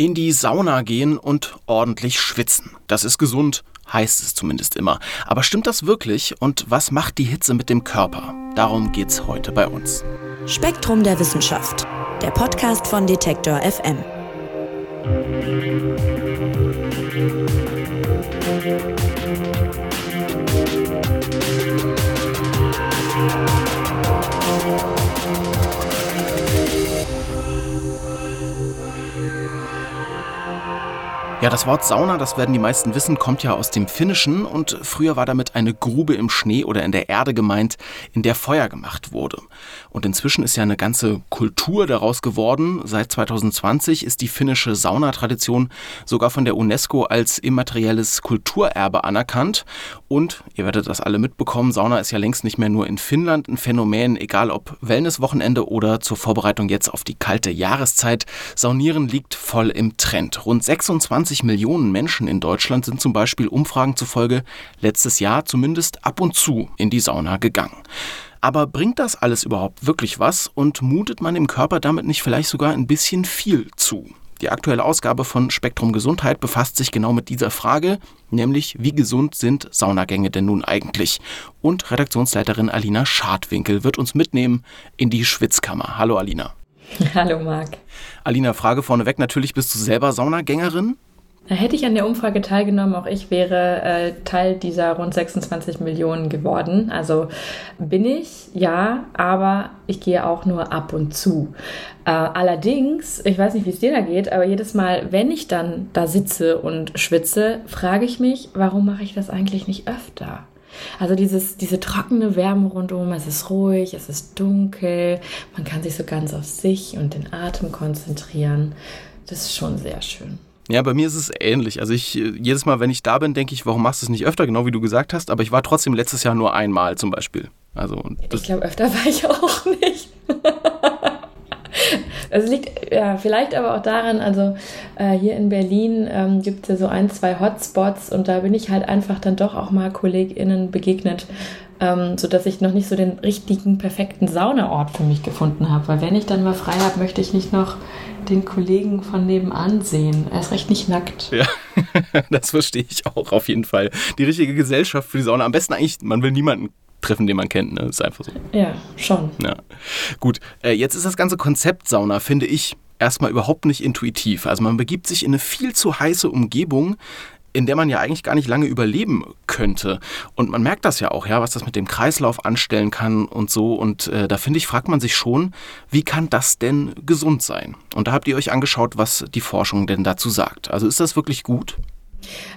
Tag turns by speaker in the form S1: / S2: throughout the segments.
S1: In die Sauna gehen und ordentlich schwitzen. Das ist gesund, heißt es zumindest immer. Aber stimmt das wirklich und was macht die Hitze mit dem Körper? Darum geht's heute bei uns.
S2: Spektrum der Wissenschaft, der Podcast von Detektor FM.
S1: Ja, das Wort Sauna, das werden die meisten wissen, kommt ja aus dem Finnischen und früher war damit eine Grube im Schnee oder in der Erde gemeint, in der Feuer gemacht wurde. Und inzwischen ist ja eine ganze Kultur daraus geworden. Seit 2020 ist die finnische Saunatradition sogar von der UNESCO als immaterielles Kulturerbe anerkannt. Und ihr werdet das alle mitbekommen, Sauna ist ja längst nicht mehr nur in Finnland ein Phänomen, egal ob Wellnesswochenende oder zur Vorbereitung jetzt auf die kalte Jahreszeit. Saunieren liegt voll im Trend. Rund 26 20 Millionen Menschen in Deutschland sind zum Beispiel Umfragen zufolge letztes Jahr zumindest ab und zu in die Sauna gegangen. Aber bringt das alles überhaupt wirklich was und mutet man dem Körper damit nicht vielleicht sogar ein bisschen viel zu? Die aktuelle Ausgabe von Spektrum Gesundheit befasst sich genau mit dieser Frage, nämlich wie gesund sind Saunagänge denn nun eigentlich? Und Redaktionsleiterin Alina Schadwinkel wird uns mitnehmen in die Schwitzkammer. Hallo Alina.
S3: Hallo Marc.
S1: Alina, Frage vorneweg natürlich, bist du selber Saunagängerin?
S3: Hätte ich an der Umfrage teilgenommen, auch ich wäre äh, Teil dieser rund 26 Millionen geworden. Also bin ich, ja, aber ich gehe auch nur ab und zu. Äh, allerdings, ich weiß nicht, wie es dir da geht, aber jedes Mal, wenn ich dann da sitze und schwitze, frage ich mich, warum mache ich das eigentlich nicht öfter? Also dieses, diese trockene Wärme rundum, es ist ruhig, es ist dunkel, man kann sich so ganz auf sich und den Atem konzentrieren. Das ist schon sehr schön.
S1: Ja, bei mir ist es ähnlich. Also ich jedes Mal, wenn ich da bin, denke ich, warum machst du es nicht öfter, genau wie du gesagt hast. Aber ich war trotzdem letztes Jahr nur einmal zum Beispiel. Also
S3: ich glaube, öfter war ich auch nicht. Es liegt ja, vielleicht aber auch daran, also äh, hier in Berlin ähm, gibt es ja so ein, zwei Hotspots und da bin ich halt einfach dann doch auch mal KollegInnen begegnet, ähm, sodass ich noch nicht so den richtigen, perfekten Saunaort für mich gefunden habe. Weil wenn ich dann mal frei habe, möchte ich nicht noch den Kollegen von nebenan sehen. Er ist recht nicht nackt.
S1: Ja, das verstehe ich auch auf jeden Fall. Die richtige Gesellschaft für die Sauna. Am besten eigentlich, man will niemanden treffen, den man kennt. Ne? Ist einfach so.
S3: Ja, schon.
S1: Ja. Gut, äh, jetzt ist das ganze Konzept Sauna, finde ich, erstmal überhaupt nicht intuitiv. Also man begibt sich in eine viel zu heiße Umgebung, in der man ja eigentlich gar nicht lange überleben könnte. Und man merkt das ja auch, ja, was das mit dem Kreislauf anstellen kann und so. Und äh, da finde ich, fragt man sich schon, wie kann das denn gesund sein? Und da habt ihr euch angeschaut, was die Forschung denn dazu sagt. Also ist das wirklich gut?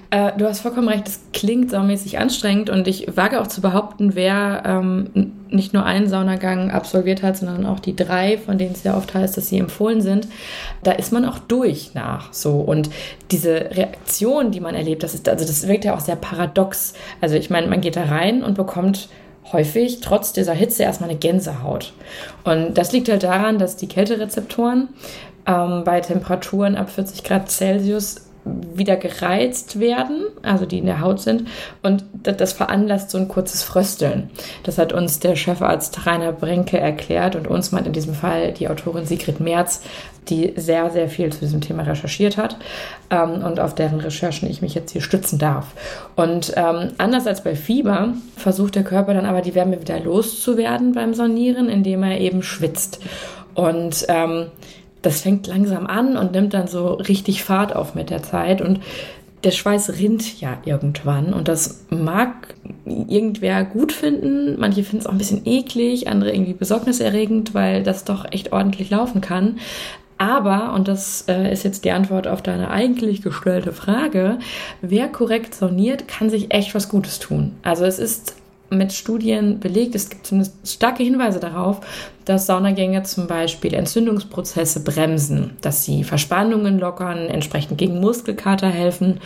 S3: Äh, du hast vollkommen recht, das klingt saumäßig anstrengend und ich wage auch zu behaupten, wer ähm, nicht nur einen Saunagang absolviert hat, sondern auch die drei, von denen es ja oft heißt, dass sie empfohlen sind, da ist man auch durch nach so. Und diese Reaktion, die man erlebt, das ist, also das wirkt ja auch sehr paradox. Also ich meine, man geht da rein und bekommt häufig trotz dieser Hitze erstmal eine Gänsehaut. Und das liegt halt daran, dass die Kälterezeptoren ähm, bei Temperaturen ab 40 Grad Celsius wieder gereizt werden, also die in der Haut sind, und das veranlasst so ein kurzes Frösteln. Das hat uns der Chefarzt Rainer Brinke erklärt und uns meint in diesem Fall die Autorin Sigrid Merz, die sehr, sehr viel zu diesem Thema recherchiert hat ähm, und auf deren Recherchen ich mich jetzt hier stützen darf. Und ähm, anders als bei Fieber versucht der Körper dann aber die Wärme wieder loszuwerden beim Sonieren, indem er eben schwitzt. Und ähm, das fängt langsam an und nimmt dann so richtig Fahrt auf mit der Zeit und der Schweiß rinnt ja irgendwann und das mag irgendwer gut finden. Manche finden es auch ein bisschen eklig, andere irgendwie besorgniserregend, weil das doch echt ordentlich laufen kann. Aber, und das äh, ist jetzt die Antwort auf deine eigentlich gestellte Frage, wer korrekt soniert, kann sich echt was Gutes tun. Also es ist mit Studien belegt. Es gibt zumindest starke Hinweise darauf, dass Saunagänge zum Beispiel Entzündungsprozesse bremsen, dass sie Verspannungen lockern, entsprechend gegen Muskelkater helfen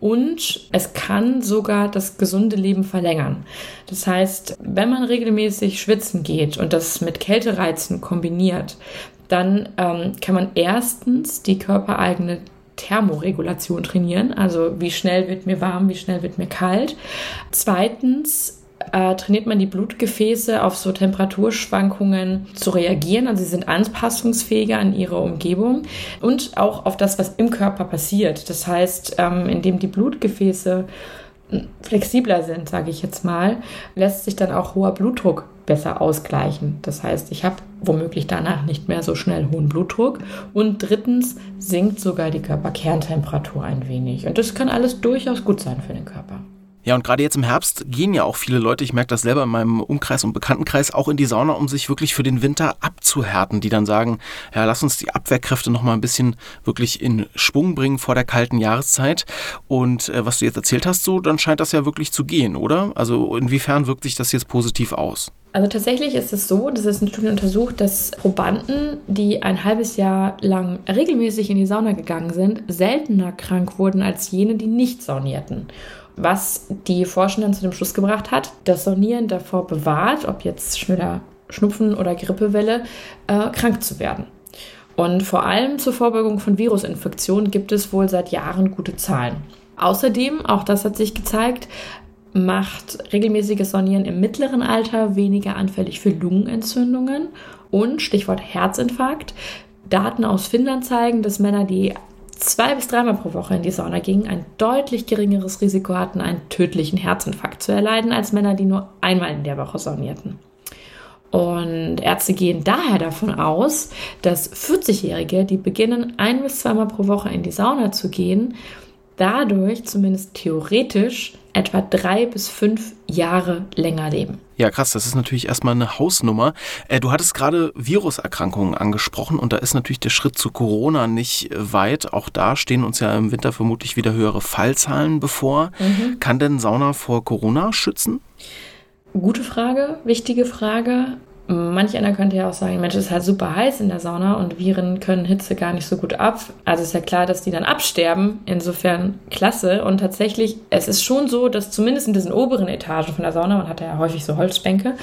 S3: und es kann sogar das gesunde Leben verlängern. Das heißt, wenn man regelmäßig schwitzen geht und das mit Kältereizen kombiniert, dann ähm, kann man erstens die körpereigene Thermoregulation trainieren, also wie schnell wird mir warm, wie schnell wird mir kalt. Zweitens äh, trainiert man die Blutgefäße auf so Temperaturschwankungen zu reagieren. Also sie sind anpassungsfähiger an ihre Umgebung und auch auf das, was im Körper passiert. Das heißt, ähm, indem die Blutgefäße flexibler sind, sage ich jetzt mal, lässt sich dann auch hoher Blutdruck besser ausgleichen. Das heißt, ich habe womöglich danach nicht mehr so schnell hohen Blutdruck. Und drittens sinkt sogar die Körperkerntemperatur ein wenig. Und das kann alles durchaus gut sein für den Körper.
S1: Ja, und gerade jetzt im Herbst gehen ja auch viele Leute, ich merke das selber in meinem Umkreis und Bekanntenkreis, auch in die Sauna, um sich wirklich für den Winter abzuhärten, die dann sagen, ja, lass uns die Abwehrkräfte nochmal ein bisschen wirklich in Schwung bringen vor der kalten Jahreszeit. Und äh, was du jetzt erzählt hast, so, dann scheint das ja wirklich zu gehen, oder? Also inwiefern wirkt sich das jetzt positiv aus?
S3: Also tatsächlich ist es so, dass es in Studien untersucht, dass Probanden, die ein halbes Jahr lang regelmäßig in die Sauna gegangen sind, seltener krank wurden als jene, die nicht saunierten was die Forschenden zu dem Schluss gebracht hat, dass Saunieren davor bewahrt, ob jetzt schneller Schnupfen oder Grippewelle, äh, krank zu werden. Und vor allem zur Vorbeugung von Virusinfektionen gibt es wohl seit Jahren gute Zahlen. Außerdem, auch das hat sich gezeigt, macht regelmäßiges Saunieren im mittleren Alter weniger anfällig für Lungenentzündungen und Stichwort Herzinfarkt. Daten aus Finnland zeigen, dass Männer, die zwei bis dreimal pro Woche in die Sauna gingen, ein deutlich geringeres Risiko hatten, einen tödlichen Herzinfarkt zu erleiden, als Männer, die nur einmal in der Woche saunierten. Und Ärzte gehen daher davon aus, dass 40-Jährige, die beginnen, ein bis zweimal pro Woche in die Sauna zu gehen, dadurch zumindest theoretisch etwa drei bis fünf Jahre länger leben.
S1: Ja, krass, das ist natürlich erstmal eine Hausnummer. Äh, du hattest gerade Viruserkrankungen angesprochen und da ist natürlich der Schritt zu Corona nicht weit. Auch da stehen uns ja im Winter vermutlich wieder höhere Fallzahlen bevor. Mhm. Kann denn Sauna vor Corona schützen?
S3: Gute Frage, wichtige Frage. Manch einer könnte ja auch sagen, Mensch, es ist halt super heiß in der Sauna und Viren können Hitze gar nicht so gut ab. Also ist ja klar, dass die dann absterben. Insofern klasse. Und tatsächlich, es ist schon so, dass zumindest in diesen oberen Etagen von der Sauna, man hat ja häufig so Holzbänke,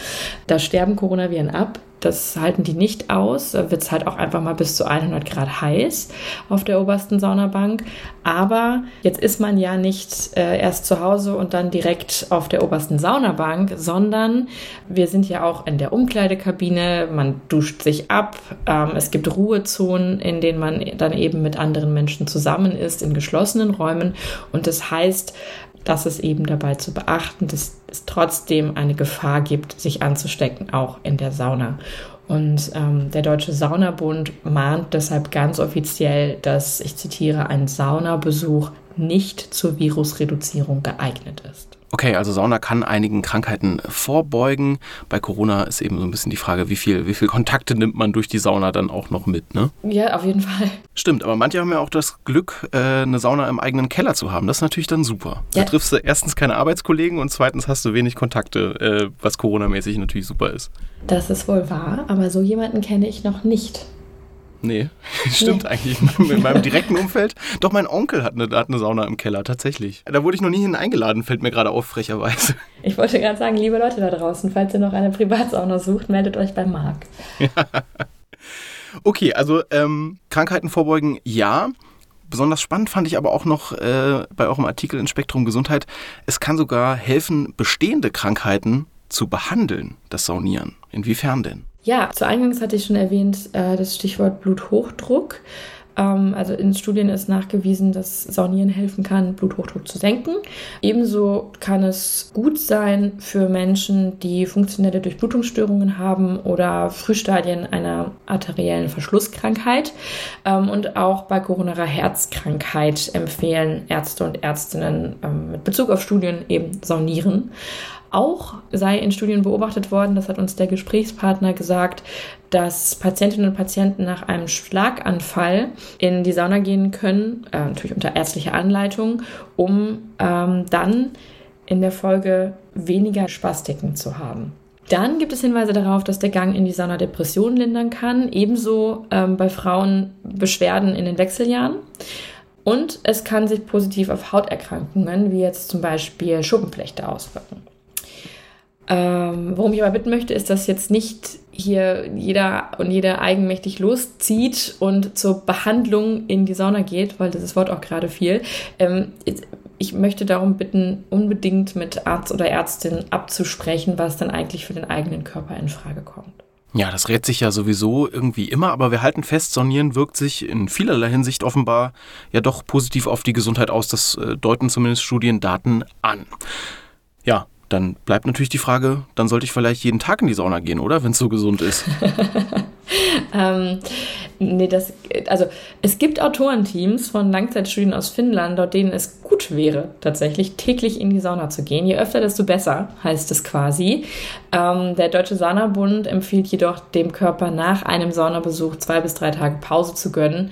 S3: da sterben Coronaviren ab. Das halten die nicht aus. Da wird es halt auch einfach mal bis zu 100 Grad heiß auf der obersten Saunabank. Aber jetzt ist man ja nicht äh, erst zu Hause und dann direkt auf der obersten Saunabank, sondern wir sind ja auch in der Umkleidekabine. Man duscht sich ab. Ähm, es gibt Ruhezonen, in denen man dann eben mit anderen Menschen zusammen ist, in geschlossenen Räumen. Und das heißt, dass es eben dabei zu beachten, dass es trotzdem eine Gefahr gibt, sich anzustecken, auch in der Sauna. Und ähm, der Deutsche Saunabund mahnt deshalb ganz offiziell, dass, ich zitiere, ein Saunabesuch nicht zur Virusreduzierung geeignet ist.
S1: Okay, also Sauna kann einigen Krankheiten vorbeugen. Bei Corona ist eben so ein bisschen die Frage, wie viel, wie viel Kontakte nimmt man durch die Sauna dann auch noch mit, ne?
S3: Ja, auf jeden Fall.
S1: Stimmt, aber manche haben ja auch das Glück, äh, eine Sauna im eigenen Keller zu haben. Das ist natürlich dann super. Ja. Da triffst du erstens keine Arbeitskollegen und zweitens hast du wenig Kontakte, äh, was Corona-mäßig natürlich super ist.
S3: Das ist wohl wahr, aber so jemanden kenne ich noch nicht.
S1: Nee, stimmt nee. eigentlich. In meinem direkten Umfeld. Doch, mein Onkel hat eine, hat eine Sauna im Keller, tatsächlich. Da wurde ich noch nie hin eingeladen, fällt mir gerade auf, frecherweise.
S3: Ich wollte gerade sagen, liebe Leute da draußen, falls ihr noch eine Privatsauna sucht, meldet euch bei Marc.
S1: okay, also ähm, Krankheiten vorbeugen, ja. Besonders spannend fand ich aber auch noch äh, bei eurem Artikel in Spektrum Gesundheit, es kann sogar helfen, bestehende Krankheiten zu behandeln, das Saunieren. Inwiefern denn?
S3: Ja, zu Eingangs hatte ich schon erwähnt, äh, das Stichwort Bluthochdruck. Ähm, also in Studien ist nachgewiesen, dass Saunieren helfen kann, Bluthochdruck zu senken. Ebenso kann es gut sein für Menschen, die funktionelle Durchblutungsstörungen haben oder Frühstadien einer arteriellen Verschlusskrankheit. Ähm, und auch bei koronarer Herzkrankheit empfehlen Ärzte und Ärztinnen ähm, mit Bezug auf Studien eben Saunieren. Auch sei in Studien beobachtet worden, das hat uns der Gesprächspartner gesagt, dass Patientinnen und Patienten nach einem Schlaganfall in die Sauna gehen können, äh, natürlich unter ärztlicher Anleitung, um ähm, dann in der Folge weniger Spastiken zu haben. Dann gibt es Hinweise darauf, dass der Gang in die Sauna Depressionen lindern kann, ebenso ähm, bei Frauen Beschwerden in den Wechseljahren. Und es kann sich positiv auf Hauterkrankungen wie jetzt zum Beispiel Schuppenflechte auswirken. Ähm, worum ich aber bitten möchte, ist, dass jetzt nicht hier jeder und jede eigenmächtig loszieht und zur Behandlung in die Sauna geht, weil dieses Wort auch gerade fiel. Ähm, ich möchte darum bitten, unbedingt mit Arzt oder Ärztin abzusprechen, was dann eigentlich für den eigenen Körper in Frage kommt.
S1: Ja, das rät sich ja sowieso irgendwie immer, aber wir halten fest, Sonieren wirkt sich in vielerlei Hinsicht offenbar ja doch positiv auf die Gesundheit aus. Das äh, deuten zumindest Studiendaten an. Ja, dann bleibt natürlich die Frage, dann sollte ich vielleicht jeden Tag in die Sauna gehen, oder? Wenn es so gesund ist.
S3: ähm, nee, das, also es gibt Autorenteams von Langzeitstudien aus Finnland, dort denen es gut wäre, tatsächlich täglich in die Sauna zu gehen. Je öfter, desto besser, heißt es quasi. Ähm, der Deutsche Saunabund empfiehlt jedoch dem Körper nach einem Saunabesuch zwei bis drei Tage Pause zu gönnen.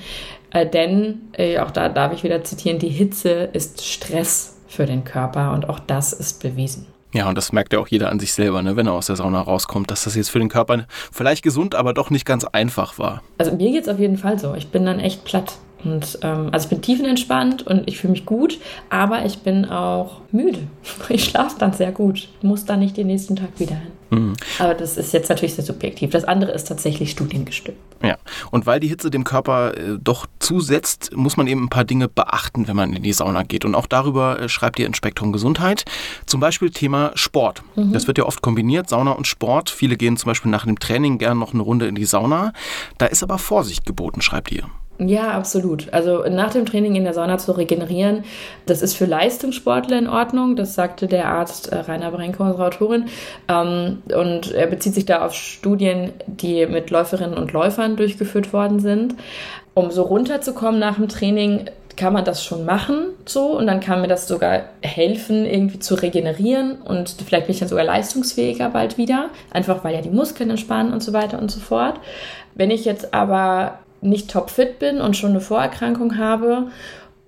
S3: Äh, denn, äh, auch da darf ich wieder zitieren, die Hitze ist Stress für den Körper und auch das ist bewiesen.
S1: Ja, und das merkt ja auch jeder an sich selber, ne, wenn er aus der Sauna rauskommt, dass das jetzt für den Körper vielleicht gesund, aber doch nicht ganz einfach war.
S3: Also mir geht es auf jeden Fall so. Ich bin dann echt platt. Und ähm, also ich bin tiefenentspannt und ich fühle mich gut, aber ich bin auch müde. Ich schlafe dann sehr gut. Muss dann nicht den nächsten Tag wieder hin. Mhm. Aber das ist jetzt natürlich sehr subjektiv. Das andere ist tatsächlich studiengestimmt.
S1: Ja, und weil die Hitze dem Körper äh, doch zusetzt, muss man eben ein paar Dinge beachten, wenn man in die Sauna geht. Und auch darüber äh, schreibt ihr in Spektrum Gesundheit. Zum Beispiel Thema Sport. Mhm. Das wird ja oft kombiniert, Sauna und Sport. Viele gehen zum Beispiel nach dem Training gerne noch eine Runde in die Sauna. Da ist aber Vorsicht geboten, schreibt ihr.
S3: Ja, absolut. Also nach dem Training in der Sauna zu regenerieren, das ist für Leistungssportler in Ordnung. Das sagte der Arzt äh, Rainer Brenko, unsere Autorin. Ähm, und er bezieht sich da auf Studien, die mit Läuferinnen und Läufern durchgeführt worden sind. Um so runterzukommen nach dem Training, kann man das schon machen so und dann kann mir das sogar helfen, irgendwie zu regenerieren und vielleicht bin ich dann sogar leistungsfähiger bald wieder, einfach weil ja die Muskeln entspannen und so weiter und so fort. Wenn ich jetzt aber nicht topfit bin und schon eine Vorerkrankung habe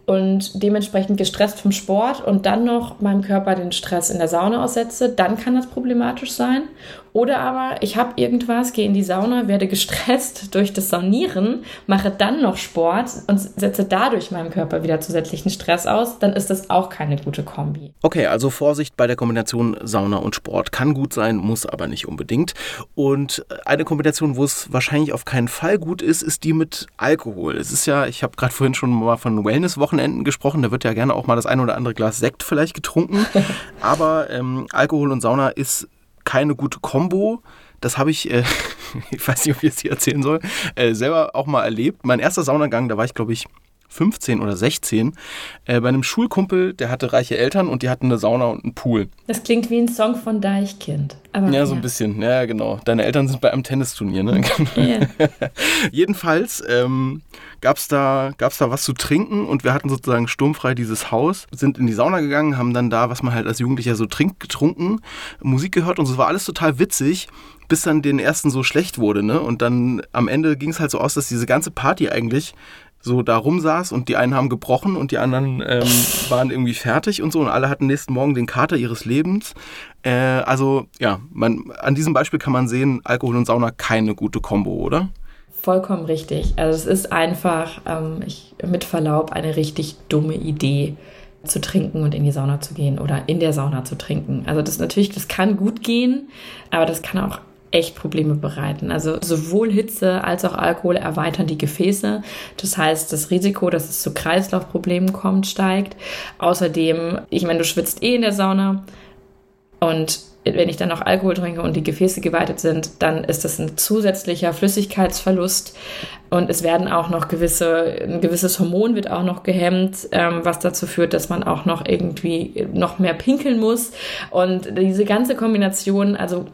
S3: und dementsprechend gestresst vom Sport und dann noch meinem Körper den Stress in der Sauna aussetze, dann kann das problematisch sein. Oder aber ich habe irgendwas, gehe in die Sauna, werde gestresst durch das Saunieren, mache dann noch Sport und setze dadurch meinem Körper wieder zusätzlichen Stress aus, dann ist das auch keine gute Kombi.
S1: Okay, also Vorsicht bei der Kombination Sauna und Sport. Kann gut sein, muss aber nicht unbedingt. Und eine Kombination, wo es wahrscheinlich auf keinen Fall gut ist, ist die mit Alkohol. Es ist ja, ich habe gerade vorhin schon mal von Wellness-Wochenenden gesprochen, da wird ja gerne auch mal das ein oder andere Glas Sekt vielleicht getrunken. aber ähm, Alkohol und Sauna ist keine gute Kombo. Das habe ich, äh, ich weiß nicht, ob ich es hier erzählen soll, äh, selber auch mal erlebt. Mein erster Saunagang, da war ich, glaube ich, 15 oder 16, äh, bei einem Schulkumpel, der hatte reiche Eltern und die hatten eine Sauna und einen Pool.
S3: Das klingt wie ein Song von Deichkind.
S1: Aber ja, so ein bisschen. Ja, genau. Deine Eltern sind bei einem Tennisturnier, ne? Yeah. Jedenfalls ähm, gab es da, gab's da was zu trinken und wir hatten sozusagen sturmfrei dieses Haus, sind in die Sauna gegangen, haben dann da, was man halt als Jugendlicher so trinkt, getrunken, Musik gehört und es war alles total witzig, bis dann den ersten so schlecht wurde, ne? Und dann am Ende ging es halt so aus, dass diese ganze Party eigentlich so da rumsaß und die einen haben gebrochen und die anderen ähm, waren irgendwie fertig und so und alle hatten nächsten Morgen den Kater ihres Lebens. Äh, also ja, man, an diesem Beispiel kann man sehen, Alkohol und Sauna keine gute Kombo, oder?
S3: Vollkommen richtig. Also es ist einfach, ähm, ich, mit Verlaub, eine richtig dumme Idee zu trinken und in die Sauna zu gehen oder in der Sauna zu trinken. Also das natürlich, das kann gut gehen, aber das kann auch echt Probleme bereiten. Also sowohl Hitze als auch Alkohol erweitern die Gefäße. Das heißt, das Risiko, dass es zu Kreislaufproblemen kommt, steigt. Außerdem, ich meine, du schwitzt eh in der Sauna und wenn ich dann noch Alkohol trinke und die Gefäße geweitet sind, dann ist das ein zusätzlicher Flüssigkeitsverlust und es werden auch noch gewisse, ein gewisses Hormon wird auch noch gehemmt, ähm, was dazu führt, dass man auch noch irgendwie noch mehr pinkeln muss. Und diese ganze Kombination, also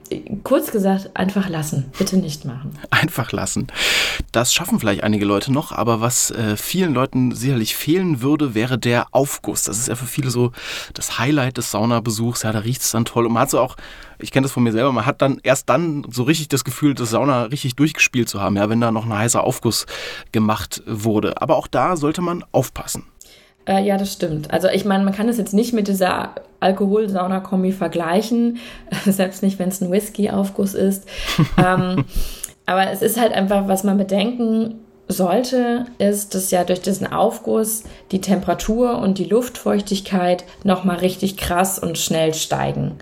S3: kurz gesagt, einfach lassen. Bitte nicht machen.
S1: Einfach lassen. Das schaffen vielleicht einige Leute noch, aber was äh, vielen Leuten sicherlich fehlen würde, wäre der Aufguss. Das ist ja für viele so das Highlight des Saunabesuchs. Ja, da riecht es dann toll. Und man hat so auch ich kenne das von mir selber, man hat dann erst dann so richtig das Gefühl, das Sauna richtig durchgespielt zu haben, ja, wenn da noch ein heißer Aufguss gemacht wurde. Aber auch da sollte man aufpassen.
S3: Äh, ja, das stimmt. Also ich meine, man kann es jetzt nicht mit dieser Alkohol-Sauna-Kombi vergleichen, selbst nicht, wenn es ein Whisky-Aufguss ist. ähm, aber es ist halt einfach, was man bedenken sollte, ist, dass ja durch diesen Aufguss die Temperatur und die Luftfeuchtigkeit nochmal richtig krass und schnell steigen.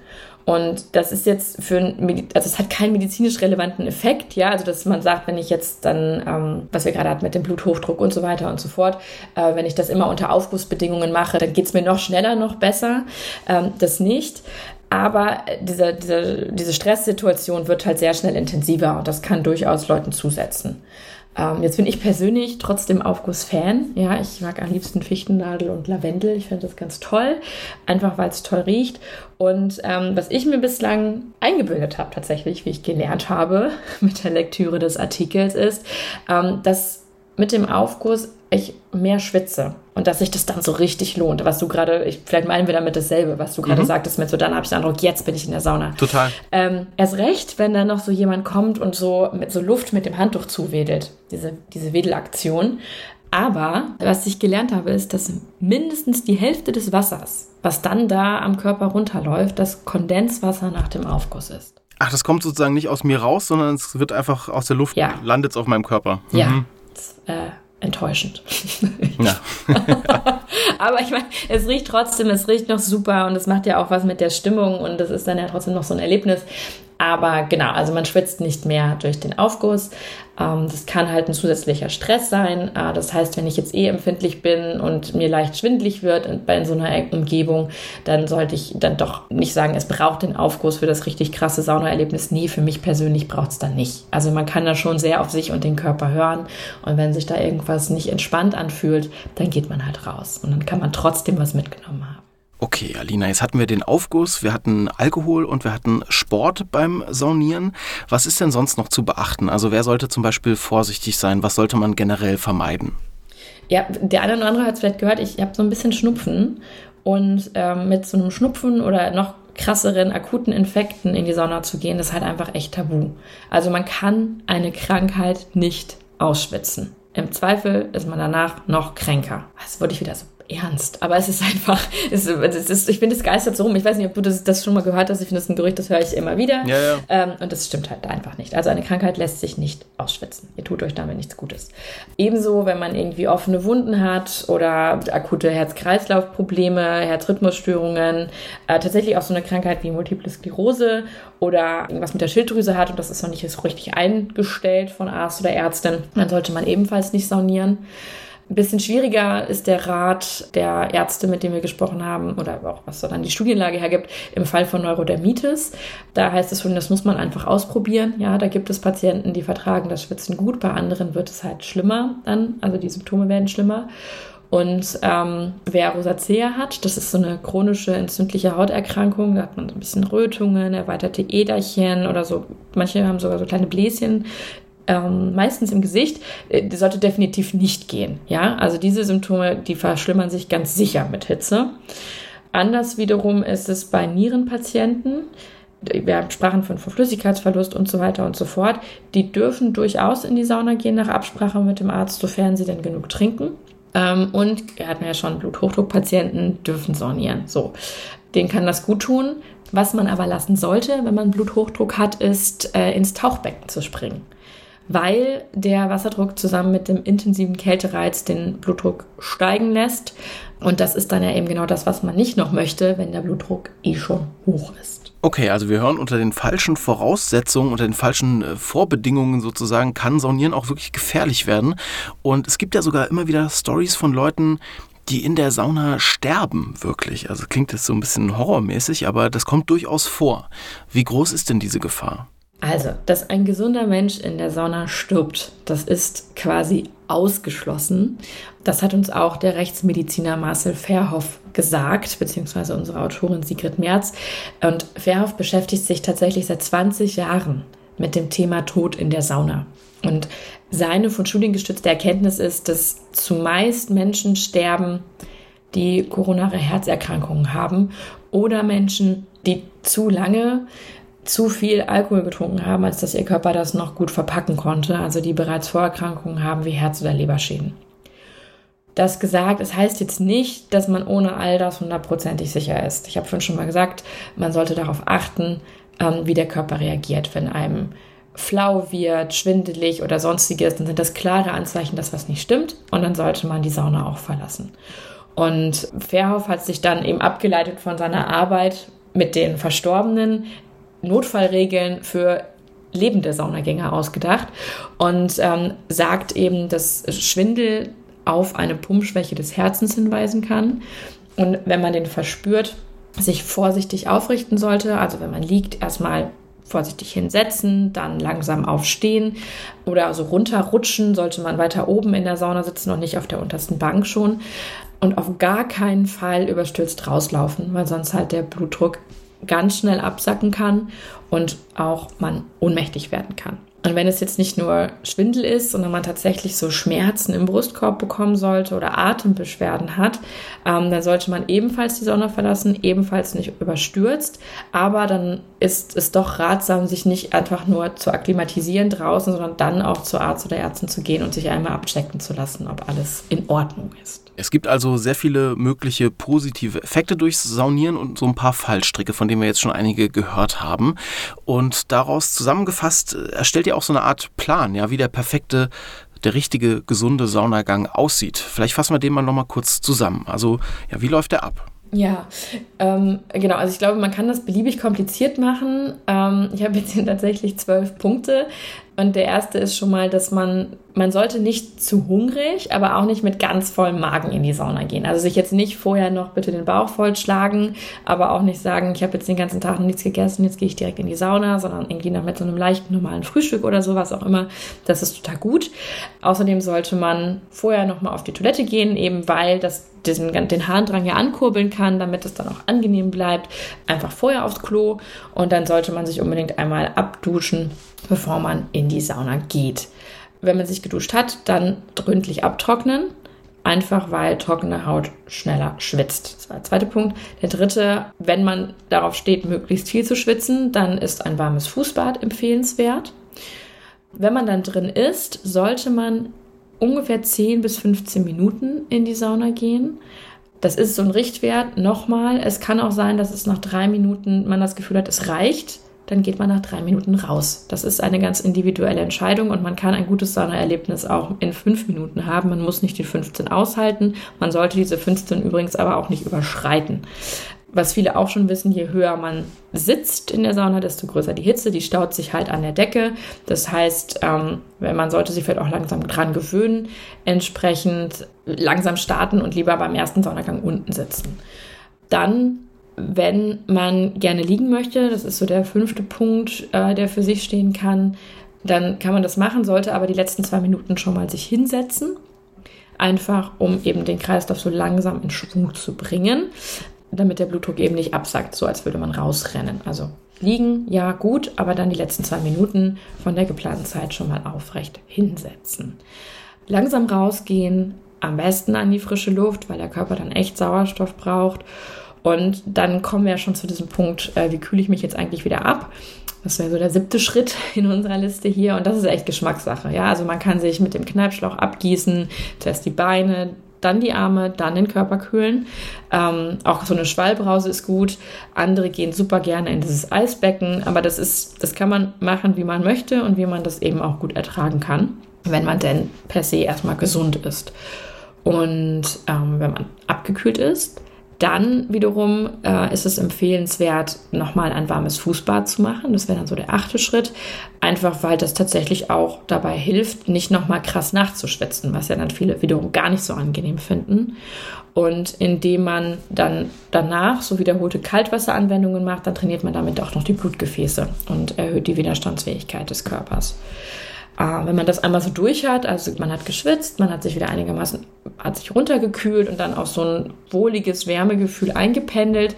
S3: Und das ist jetzt für ein, also es hat keinen medizinisch relevanten Effekt, ja, also dass man sagt, wenn ich jetzt dann, ähm, was wir gerade hatten mit dem Bluthochdruck und so weiter und so fort, äh, wenn ich das immer unter Aufgussbedingungen mache, dann geht es mir noch schneller, noch besser. Ähm, das nicht. Aber diese, diese, diese Stresssituation wird halt sehr schnell intensiver und das kann durchaus Leuten zusetzen. Ähm, jetzt bin ich persönlich trotzdem Aufguss-Fan. Ja, ich mag am liebsten Fichtennadel und Lavendel. Ich finde das ganz toll, einfach weil es toll riecht. Und ähm, was ich mir bislang eingebildet habe, tatsächlich, wie ich gelernt habe mit der Lektüre des Artikels, ist, ähm, dass mit dem Aufguss ich mehr schwitze und dass sich das dann so richtig lohnt. Was du gerade, vielleicht meinen wir damit dasselbe, was du gerade mhm. sagtest mit so, dann habe ich den Eindruck, jetzt bin ich in der Sauna.
S1: Total.
S3: Ähm, erst recht, wenn dann noch so jemand kommt und so mit so Luft mit dem Handtuch zuwedelt, diese, diese Wedelaktion. Aber was ich gelernt habe, ist, dass mindestens die Hälfte des Wassers, was dann da am Körper runterläuft, das Kondenswasser nach dem Aufguss ist.
S1: Ach, das kommt sozusagen nicht aus mir raus, sondern es wird einfach aus der Luft, ja. landet auf meinem Körper.
S3: Mhm. Ja. Äh, enttäuschend. Ja. Aber ich meine, es riecht trotzdem, es riecht noch super und es macht ja auch was mit der Stimmung und das ist dann ja trotzdem noch so ein Erlebnis. Aber genau, also man schwitzt nicht mehr durch den Aufguss. Ähm, das kann halt ein zusätzlicher Stress sein. Äh, das heißt, wenn ich jetzt eh empfindlich bin und mir leicht schwindlig wird bei so einer Umgebung, dann sollte ich dann doch nicht sagen, es braucht den Aufguss für das richtig krasse Saunaerlebnis. Nee, für mich persönlich braucht es dann nicht. Also man kann da schon sehr auf sich und den Körper hören. Und wenn sich da irgendwas nicht entspannt anfühlt, dann geht man halt raus. Und dann kann man trotzdem was mitgenommen haben.
S1: Okay, Alina, jetzt hatten wir den Aufguss, wir hatten Alkohol und wir hatten Sport beim Saunieren. Was ist denn sonst noch zu beachten? Also wer sollte zum Beispiel vorsichtig sein? Was sollte man generell vermeiden?
S3: Ja, der eine oder andere hat es vielleicht gehört, ich habe so ein bisschen Schnupfen und ähm, mit so einem Schnupfen oder noch krasseren akuten Infekten in die Sauna zu gehen, das ist halt einfach echt tabu. Also man kann eine Krankheit nicht ausschwitzen. Im Zweifel ist man danach noch kränker. Das würde ich wieder so ernst. Aber es ist einfach, es ist, ich finde, es geistert so rum. Ich weiß nicht, ob du das, das schon mal gehört hast. Ich finde, das ist ein Gerücht, das höre ich immer wieder.
S1: Ja, ja.
S3: Ähm, und das stimmt halt einfach nicht. Also eine Krankheit lässt sich nicht ausschwitzen. Ihr tut euch damit nichts Gutes. Ebenso, wenn man irgendwie offene Wunden hat oder akute Herz-Kreislauf-Probleme, Herzrhythmusstörungen, äh, tatsächlich auch so eine Krankheit wie Multiple Sklerose oder irgendwas mit der Schilddrüse hat und das ist noch nicht so richtig eingestellt von Arzt oder Ärztin, dann sollte man ebenfalls nicht saunieren. Ein bisschen schwieriger ist der Rat der Ärzte, mit denen wir gesprochen haben, oder auch was dann die Studienlage hergibt, im Fall von Neurodermitis. Da heißt es schon, das muss man einfach ausprobieren. Ja, da gibt es Patienten, die vertragen das Schwitzen gut, bei anderen wird es halt schlimmer dann, also die Symptome werden schlimmer. Und ähm, wer Rosacea hat, das ist so eine chronische entzündliche Hauterkrankung, da hat man so ein bisschen Rötungen, erweiterte Äderchen oder so. Manche haben sogar so kleine Bläschen ähm, meistens im Gesicht, äh, sollte definitiv nicht gehen. Ja, also diese Symptome, die verschlimmern sich ganz sicher mit Hitze. Anders wiederum ist es bei Nierenpatienten. Wir sprachen von Flüssigkeitsverlust und so weiter und so fort. Die dürfen durchaus in die Sauna gehen nach Absprache mit dem Arzt, sofern sie denn genug trinken. Ähm, und wir hatten ja schon Bluthochdruckpatienten, dürfen saunieren. So, denen kann das gut tun. Was man aber lassen sollte, wenn man Bluthochdruck hat, ist äh, ins Tauchbecken zu springen weil der Wasserdruck zusammen mit dem intensiven Kältereiz den Blutdruck steigen lässt. Und das ist dann ja eben genau das, was man nicht noch möchte, wenn der Blutdruck eh schon hoch ist.
S1: Okay, also wir hören unter den falschen Voraussetzungen, unter den falschen äh, Vorbedingungen sozusagen, kann Saunieren auch wirklich gefährlich werden. Und es gibt ja sogar immer wieder Stories von Leuten, die in der Sauna sterben, wirklich. Also klingt das so ein bisschen horrormäßig, aber das kommt durchaus vor. Wie groß ist denn diese Gefahr?
S3: Also, dass ein gesunder Mensch in der Sauna stirbt, das ist quasi ausgeschlossen. Das hat uns auch der Rechtsmediziner Marcel Verhoff gesagt, beziehungsweise unsere Autorin Sigrid Merz. Und Verhoff beschäftigt sich tatsächlich seit 20 Jahren mit dem Thema Tod in der Sauna. Und seine von Studien gestützte Erkenntnis ist, dass zumeist Menschen sterben, die koronare Herzerkrankungen haben oder Menschen, die zu lange zu viel Alkohol getrunken haben, als dass ihr Körper das noch gut verpacken konnte, also die bereits Vorerkrankungen haben wie Herz- oder Leberschäden. Das gesagt, es heißt jetzt nicht, dass man ohne all das hundertprozentig sicher ist. Ich habe vorhin schon mal gesagt, man sollte darauf achten, ähm, wie der Körper reagiert. Wenn einem flau wird, schwindelig oder sonstiges, dann sind das klare Anzeichen, dass was nicht stimmt und dann sollte man die Sauna auch verlassen. Und Verhoff hat sich dann eben abgeleitet von seiner Arbeit mit den Verstorbenen Notfallregeln für lebende Saunagänger ausgedacht und ähm, sagt eben, dass Schwindel auf eine Pumpschwäche des Herzens hinweisen kann. Und wenn man den verspürt, sich vorsichtig aufrichten sollte. Also wenn man liegt, erstmal vorsichtig hinsetzen, dann langsam aufstehen oder also runterrutschen, sollte man weiter oben in der Sauna sitzen und nicht auf der untersten Bank schon. Und auf gar keinen Fall überstürzt rauslaufen, weil sonst halt der Blutdruck ganz schnell absacken kann und auch man ohnmächtig werden kann. Und wenn es jetzt nicht nur Schwindel ist, sondern man tatsächlich so Schmerzen im Brustkorb bekommen sollte oder Atembeschwerden hat, ähm, dann sollte man ebenfalls die Sonne verlassen, ebenfalls nicht überstürzt. Aber dann ist es doch ratsam, sich nicht einfach nur zu akklimatisieren draußen, sondern dann auch zur Arzt oder Ärztin zu gehen und sich einmal abchecken zu lassen, ob alles in Ordnung ist.
S1: Es gibt also sehr viele mögliche positive Effekte durchs Saunieren und so ein paar Fallstricke, von denen wir jetzt schon einige gehört haben. Und daraus zusammengefasst äh, erstellt ihr auch so eine Art Plan, ja, wie der perfekte der richtige, gesunde Saunagang aussieht. Vielleicht fassen wir den mal nochmal kurz zusammen. Also, ja, wie läuft der ab?
S3: Ja, ähm, genau. Also ich glaube, man kann das beliebig kompliziert machen. Ähm, ich habe jetzt hier tatsächlich zwölf Punkte. Und der erste ist schon mal, dass man, man sollte nicht zu hungrig, aber auch nicht mit ganz vollem Magen in die Sauna gehen. Also sich jetzt nicht vorher noch bitte den Bauch vollschlagen, aber auch nicht sagen, ich habe jetzt den ganzen Tag nichts gegessen, jetzt gehe ich direkt in die Sauna, sondern irgendwie noch mit so einem leichten normalen Frühstück oder sowas auch immer. Das ist total gut. Außerdem sollte man vorher noch mal auf die Toilette gehen, eben weil das diesen, den Harndrang ja ankurbeln kann, damit es dann auch angenehm bleibt. Einfach vorher aufs Klo und dann sollte man sich unbedingt einmal abduschen bevor man in die Sauna geht. Wenn man sich geduscht hat, dann gründlich abtrocknen. Einfach weil trockene Haut schneller schwitzt. Das war der zweite Punkt. Der dritte, wenn man darauf steht, möglichst viel zu schwitzen, dann ist ein warmes Fußbad empfehlenswert. Wenn man dann drin ist, sollte man ungefähr 10 bis 15 Minuten in die Sauna gehen. Das ist so ein Richtwert. Nochmal, es kann auch sein, dass es nach drei Minuten man das Gefühl hat, es reicht dann geht man nach drei Minuten raus. Das ist eine ganz individuelle Entscheidung und man kann ein gutes Saunaerlebnis auch in fünf Minuten haben. Man muss nicht die 15 aushalten. Man sollte diese 15 übrigens aber auch nicht überschreiten. Was viele auch schon wissen, je höher man sitzt in der Sauna, desto größer die Hitze. Die staut sich halt an der Decke. Das heißt, ähm, man sollte sich vielleicht auch langsam dran gewöhnen, entsprechend langsam starten und lieber beim ersten Saunagang unten sitzen. Dann wenn man gerne liegen möchte, das ist so der fünfte Punkt, äh, der für sich stehen kann, dann kann man das machen, sollte aber die letzten zwei Minuten schon mal sich hinsetzen. Einfach, um eben den Kreislauf so langsam in Schwung zu bringen, damit der Blutdruck eben nicht absackt, so als würde man rausrennen. Also liegen, ja, gut, aber dann die letzten zwei Minuten von der geplanten Zeit schon mal aufrecht hinsetzen. Langsam rausgehen, am besten an die frische Luft, weil der Körper dann echt Sauerstoff braucht und dann kommen wir ja schon zu diesem Punkt, äh, wie kühle ich mich jetzt eigentlich wieder ab? Das wäre so der siebte Schritt in unserer Liste hier. Und das ist echt Geschmackssache. Ja, also man kann sich mit dem Kneipschlauch abgießen, zuerst die Beine, dann die Arme, dann den Körper kühlen. Ähm, auch so eine Schwallbrause ist gut. Andere gehen super gerne in dieses Eisbecken, aber das ist, das kann man machen, wie man möchte und wie man das eben auch gut ertragen kann, wenn man denn per se erstmal gesund ist. Und ähm, wenn man abgekühlt ist, dann wiederum äh, ist es empfehlenswert, nochmal ein warmes Fußbad zu machen. Das wäre dann so der achte Schritt. Einfach weil das tatsächlich auch dabei hilft, nicht nochmal krass nachzuschwitzen, was ja dann viele wiederum gar nicht so angenehm finden. Und indem man dann danach so wiederholte Kaltwasseranwendungen macht, dann trainiert man damit auch noch die Blutgefäße und erhöht die Widerstandsfähigkeit des Körpers. Äh, wenn man das einmal so durch hat, also man hat geschwitzt, man hat sich wieder einigermaßen, hat sich runtergekühlt und dann auf so ein wohliges Wärmegefühl eingependelt,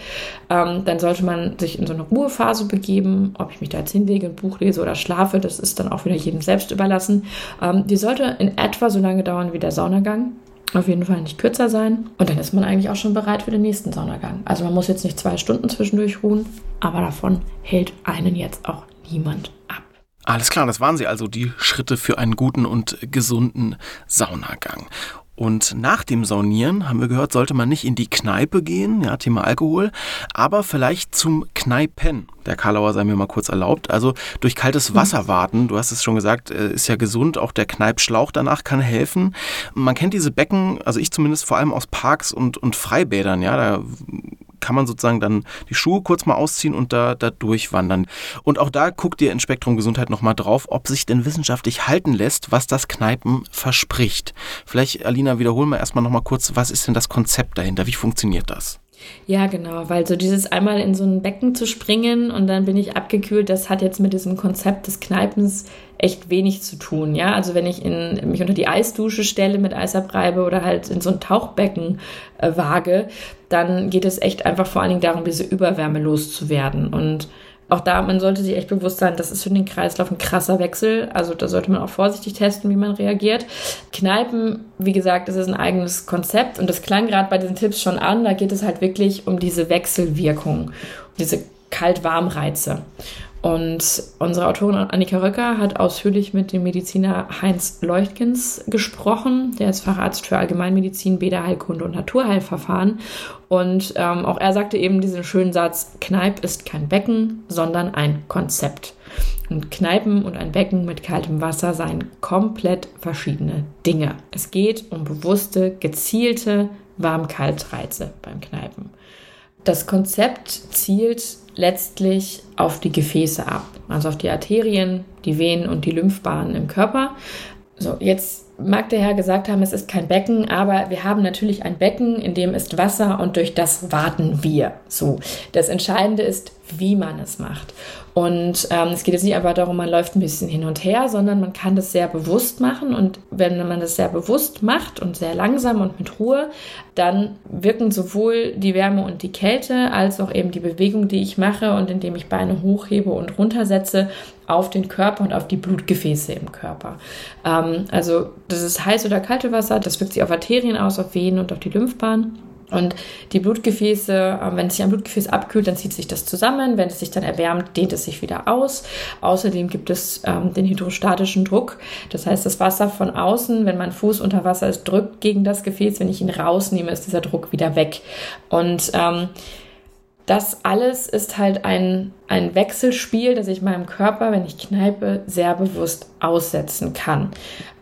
S3: ähm, dann sollte man sich in so eine Ruhephase begeben. Ob ich mich da jetzt hinlege, ein Buch lese oder schlafe, das ist dann auch wieder jedem selbst überlassen. Ähm, die sollte in etwa so lange dauern wie der Saunagang. Auf jeden Fall nicht kürzer sein. Und dann ist man eigentlich auch schon bereit für den nächsten Saunagang. Also man muss jetzt nicht zwei Stunden zwischendurch ruhen, aber davon hält einen jetzt auch niemand.
S1: Alles klar, das waren sie also die Schritte für einen guten und gesunden Saunagang. Und nach dem Saunieren, haben wir gehört, sollte man nicht in die Kneipe gehen, ja, Thema Alkohol, aber vielleicht zum Kneipen. Der Karlauer sei mir mal kurz erlaubt. Also durch kaltes Wasser warten, du hast es schon gesagt, äh, ist ja gesund. Auch der Kneipschlauch danach kann helfen. Man kennt diese Becken, also ich zumindest vor allem aus Parks und, und Freibädern, ja, da kann man sozusagen dann die Schuhe kurz mal ausziehen und da, da durchwandern. Und auch da guckt ihr in Spektrum Gesundheit nochmal drauf, ob sich denn wissenschaftlich halten lässt, was das Kneipen verspricht. Vielleicht, Alina, wiederholen wir erstmal nochmal kurz, was ist denn das Konzept dahinter? Wie funktioniert das?
S3: Ja, genau, weil so dieses einmal in so ein Becken zu springen und dann bin ich abgekühlt, das hat jetzt mit diesem Konzept des Kneipens echt wenig zu tun. Ja, also wenn ich in, mich unter die Eisdusche stelle, mit Eis abreibe oder halt in so ein Tauchbecken äh, wage, dann geht es echt einfach vor allen Dingen darum, diese Überwärme loszuwerden. Und auch da, man sollte sich echt bewusst sein, das ist für den Kreislauf ein krasser Wechsel. Also da sollte man auch vorsichtig testen, wie man reagiert. Kneipen, wie gesagt, das ist ein eigenes Konzept und das klang gerade bei diesen Tipps schon an. Da geht es halt wirklich um diese Wechselwirkung, diese Kalt-Warm-Reize. Und unsere Autorin Annika Röcker hat ausführlich mit dem Mediziner Heinz Leuchtkens gesprochen. Der ist Facharzt für Allgemeinmedizin, Bäderheilkunde und Naturheilverfahren. Und ähm, auch er sagte eben diesen schönen Satz, Kneipp ist kein Becken, sondern ein Konzept. Und Kneipen und ein Becken mit kaltem Wasser seien komplett verschiedene Dinge. Es geht um bewusste, gezielte Warm-Kalt-Reize beim Kneipen. Das Konzept zielt letztlich auf die Gefäße ab, also auf die Arterien, die Venen und die Lymphbahnen im Körper. So, jetzt mag der Herr gesagt haben, es ist kein Becken, aber wir haben natürlich ein Becken, in dem ist Wasser und durch das warten wir. So, das Entscheidende ist, wie man es macht. Und ähm, es geht jetzt nicht einfach darum, man läuft ein bisschen hin und her, sondern man kann das sehr bewusst machen. Und wenn man das sehr bewusst macht und sehr langsam und mit Ruhe, dann wirken sowohl die Wärme und die Kälte als auch eben die Bewegung, die ich mache und indem ich Beine hochhebe und runtersetze, auf den Körper und auf die Blutgefäße im Körper. Ähm, also das ist heiß oder kalte Wasser, das wirkt sich auf Arterien aus, auf Venen und auf die Lymphbahn. Und die Blutgefäße, äh, wenn sich ein Blutgefäß abkühlt, dann zieht sich das zusammen. Wenn es sich dann erwärmt, dehnt es sich wieder aus. Außerdem gibt es ähm, den hydrostatischen Druck. Das heißt, das Wasser von außen, wenn mein Fuß unter Wasser ist, drückt gegen das Gefäß. Wenn ich ihn rausnehme, ist dieser Druck wieder weg. Und ähm, das alles ist halt ein, ein Wechselspiel, das ich meinem Körper, wenn ich kneipe, sehr bewusst aussetzen kann.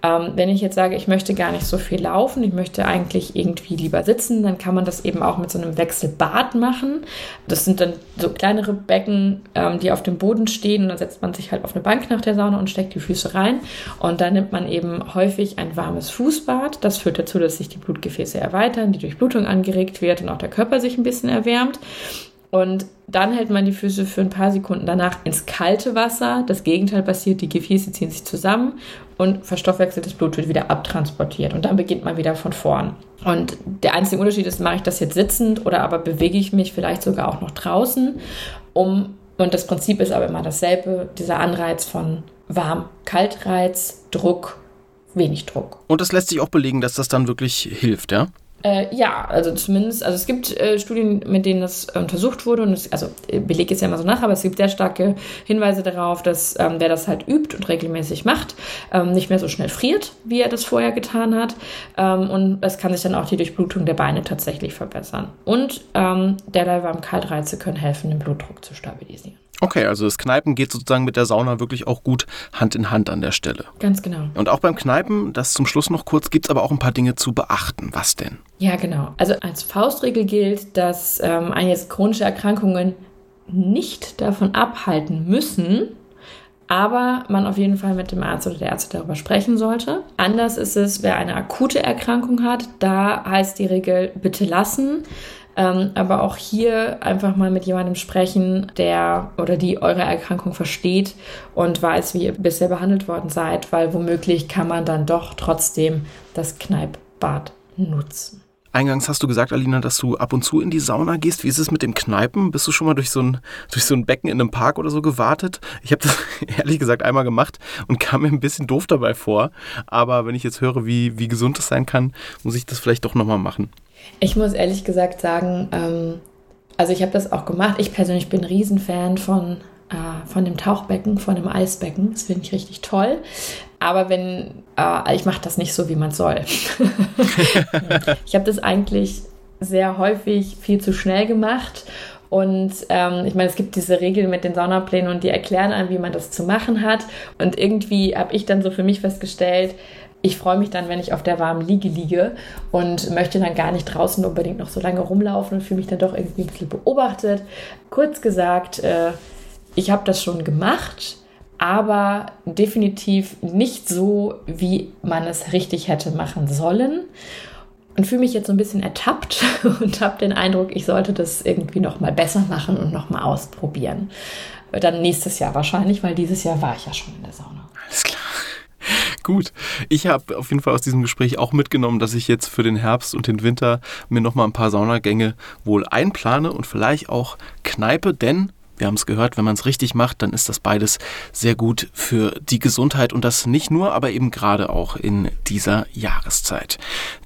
S3: Ähm, wenn ich jetzt sage, ich möchte gar nicht so viel laufen, ich möchte eigentlich irgendwie lieber sitzen, dann kann man das eben auch mit so einem Wechselbad machen. Das sind dann so kleinere Becken, ähm, die auf dem Boden stehen und dann setzt man sich halt auf eine Bank nach der Sauna und steckt die Füße rein und dann nimmt man eben häufig ein warmes Fußbad. Das führt dazu, dass sich die Blutgefäße erweitern, die Durchblutung angeregt wird und auch der Körper sich ein bisschen erwärmt. Und dann hält man die Füße für ein paar Sekunden danach ins kalte Wasser. Das Gegenteil passiert, die Gefäße ziehen sich zusammen und verstoffwechseltes Blut wird wieder abtransportiert. Und dann beginnt man wieder von vorn. Und der einzige Unterschied ist, mache ich das jetzt sitzend oder aber bewege ich mich vielleicht sogar auch noch draußen, um, und das Prinzip ist aber immer dasselbe, dieser Anreiz von Warm-Kaltreiz, Druck, wenig Druck.
S1: Und das lässt sich auch belegen, dass das dann wirklich hilft, ja?
S3: Äh, ja, also zumindest, also es gibt äh, Studien, mit denen das äh, untersucht wurde und es, also äh, Beleg ist ja immer so nach, aber es gibt sehr starke Hinweise darauf, dass ähm, wer das halt übt und regelmäßig macht, ähm, nicht mehr so schnell friert, wie er das vorher getan hat ähm, und es kann sich dann auch die Durchblutung der Beine tatsächlich verbessern. Und ähm, derlei warm Kaltreize können helfen, den Blutdruck zu stabilisieren.
S1: Okay, also das Kneipen geht sozusagen mit der Sauna wirklich auch gut Hand in Hand an der Stelle.
S3: Ganz genau.
S1: Und auch beim Kneipen, das zum Schluss noch kurz, gibt es aber auch ein paar Dinge zu beachten. Was denn?
S3: Ja, genau. Also als Faustregel gilt, dass ähm, jetzt chronische Erkrankungen nicht davon abhalten müssen, aber man auf jeden Fall mit dem Arzt oder der Ärztin darüber sprechen sollte. Anders ist es, wer eine akute Erkrankung hat. Da heißt die Regel bitte lassen. Ähm, aber auch hier einfach mal mit jemandem sprechen, der oder die eure Erkrankung versteht und weiß, wie ihr bisher behandelt worden seid, weil womöglich kann man dann doch trotzdem das Kneippbad nutzen.
S1: Eingangs hast du gesagt, Alina, dass du ab und zu in die Sauna gehst. Wie ist es mit dem Kneipen? Bist du schon mal durch so ein, durch so ein Becken in einem Park oder so gewartet? Ich habe das ehrlich gesagt einmal gemacht und kam mir ein bisschen doof dabei vor. Aber wenn ich jetzt höre, wie, wie gesund es sein kann, muss ich das vielleicht doch nochmal machen.
S3: Ich muss ehrlich gesagt sagen, ähm, also ich habe das auch gemacht. Ich persönlich bin ein Riesenfan von, äh, von dem Tauchbecken, von dem Eisbecken. Das finde ich richtig toll. Aber wenn, äh, ich mache das nicht so, wie man soll. ich habe das eigentlich sehr häufig viel zu schnell gemacht. Und ähm, ich meine, es gibt diese Regeln mit den Saunaplänen und die erklären einem, wie man das zu machen hat. Und irgendwie habe ich dann so für mich festgestellt, ich freue mich dann, wenn ich auf der warmen Liege liege und möchte dann gar nicht draußen unbedingt noch so lange rumlaufen und fühle mich dann doch irgendwie ein bisschen beobachtet. Kurz gesagt, äh, ich habe das schon gemacht, aber definitiv nicht so, wie man es richtig hätte machen sollen. Und fühle mich jetzt so ein bisschen ertappt und habe den Eindruck, ich sollte das irgendwie noch mal besser machen und noch mal ausprobieren. Dann nächstes Jahr wahrscheinlich, weil dieses Jahr war ich ja schon in der Sauna.
S1: Alles klar. Gut, ich habe auf jeden Fall aus diesem Gespräch auch mitgenommen, dass ich jetzt für den Herbst und den Winter mir noch mal ein paar Saunagänge wohl einplane und vielleicht auch Kneipe, denn wir haben es gehört, wenn man es richtig macht, dann ist das beides sehr gut für die Gesundheit und das nicht nur, aber eben gerade auch in dieser Jahreszeit.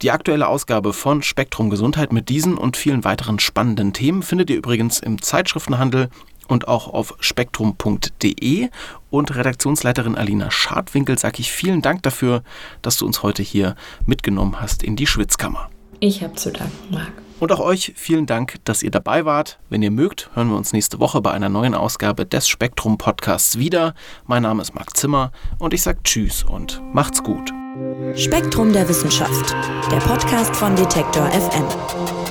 S1: Die aktuelle Ausgabe von Spektrum Gesundheit mit diesen und vielen weiteren spannenden Themen findet ihr übrigens im Zeitschriftenhandel und auch auf spektrum.de. Und Redaktionsleiterin Alina Schadwinkel sage ich vielen Dank dafür, dass du uns heute hier mitgenommen hast in die Schwitzkammer.
S3: Ich habe zu danken, Marc.
S1: Und auch euch vielen Dank, dass ihr dabei wart. Wenn ihr mögt, hören wir uns nächste Woche bei einer neuen Ausgabe des Spektrum Podcasts wieder. Mein Name ist Marc Zimmer und ich sage Tschüss und macht's gut.
S2: Spektrum der Wissenschaft, der Podcast von Detektor FM.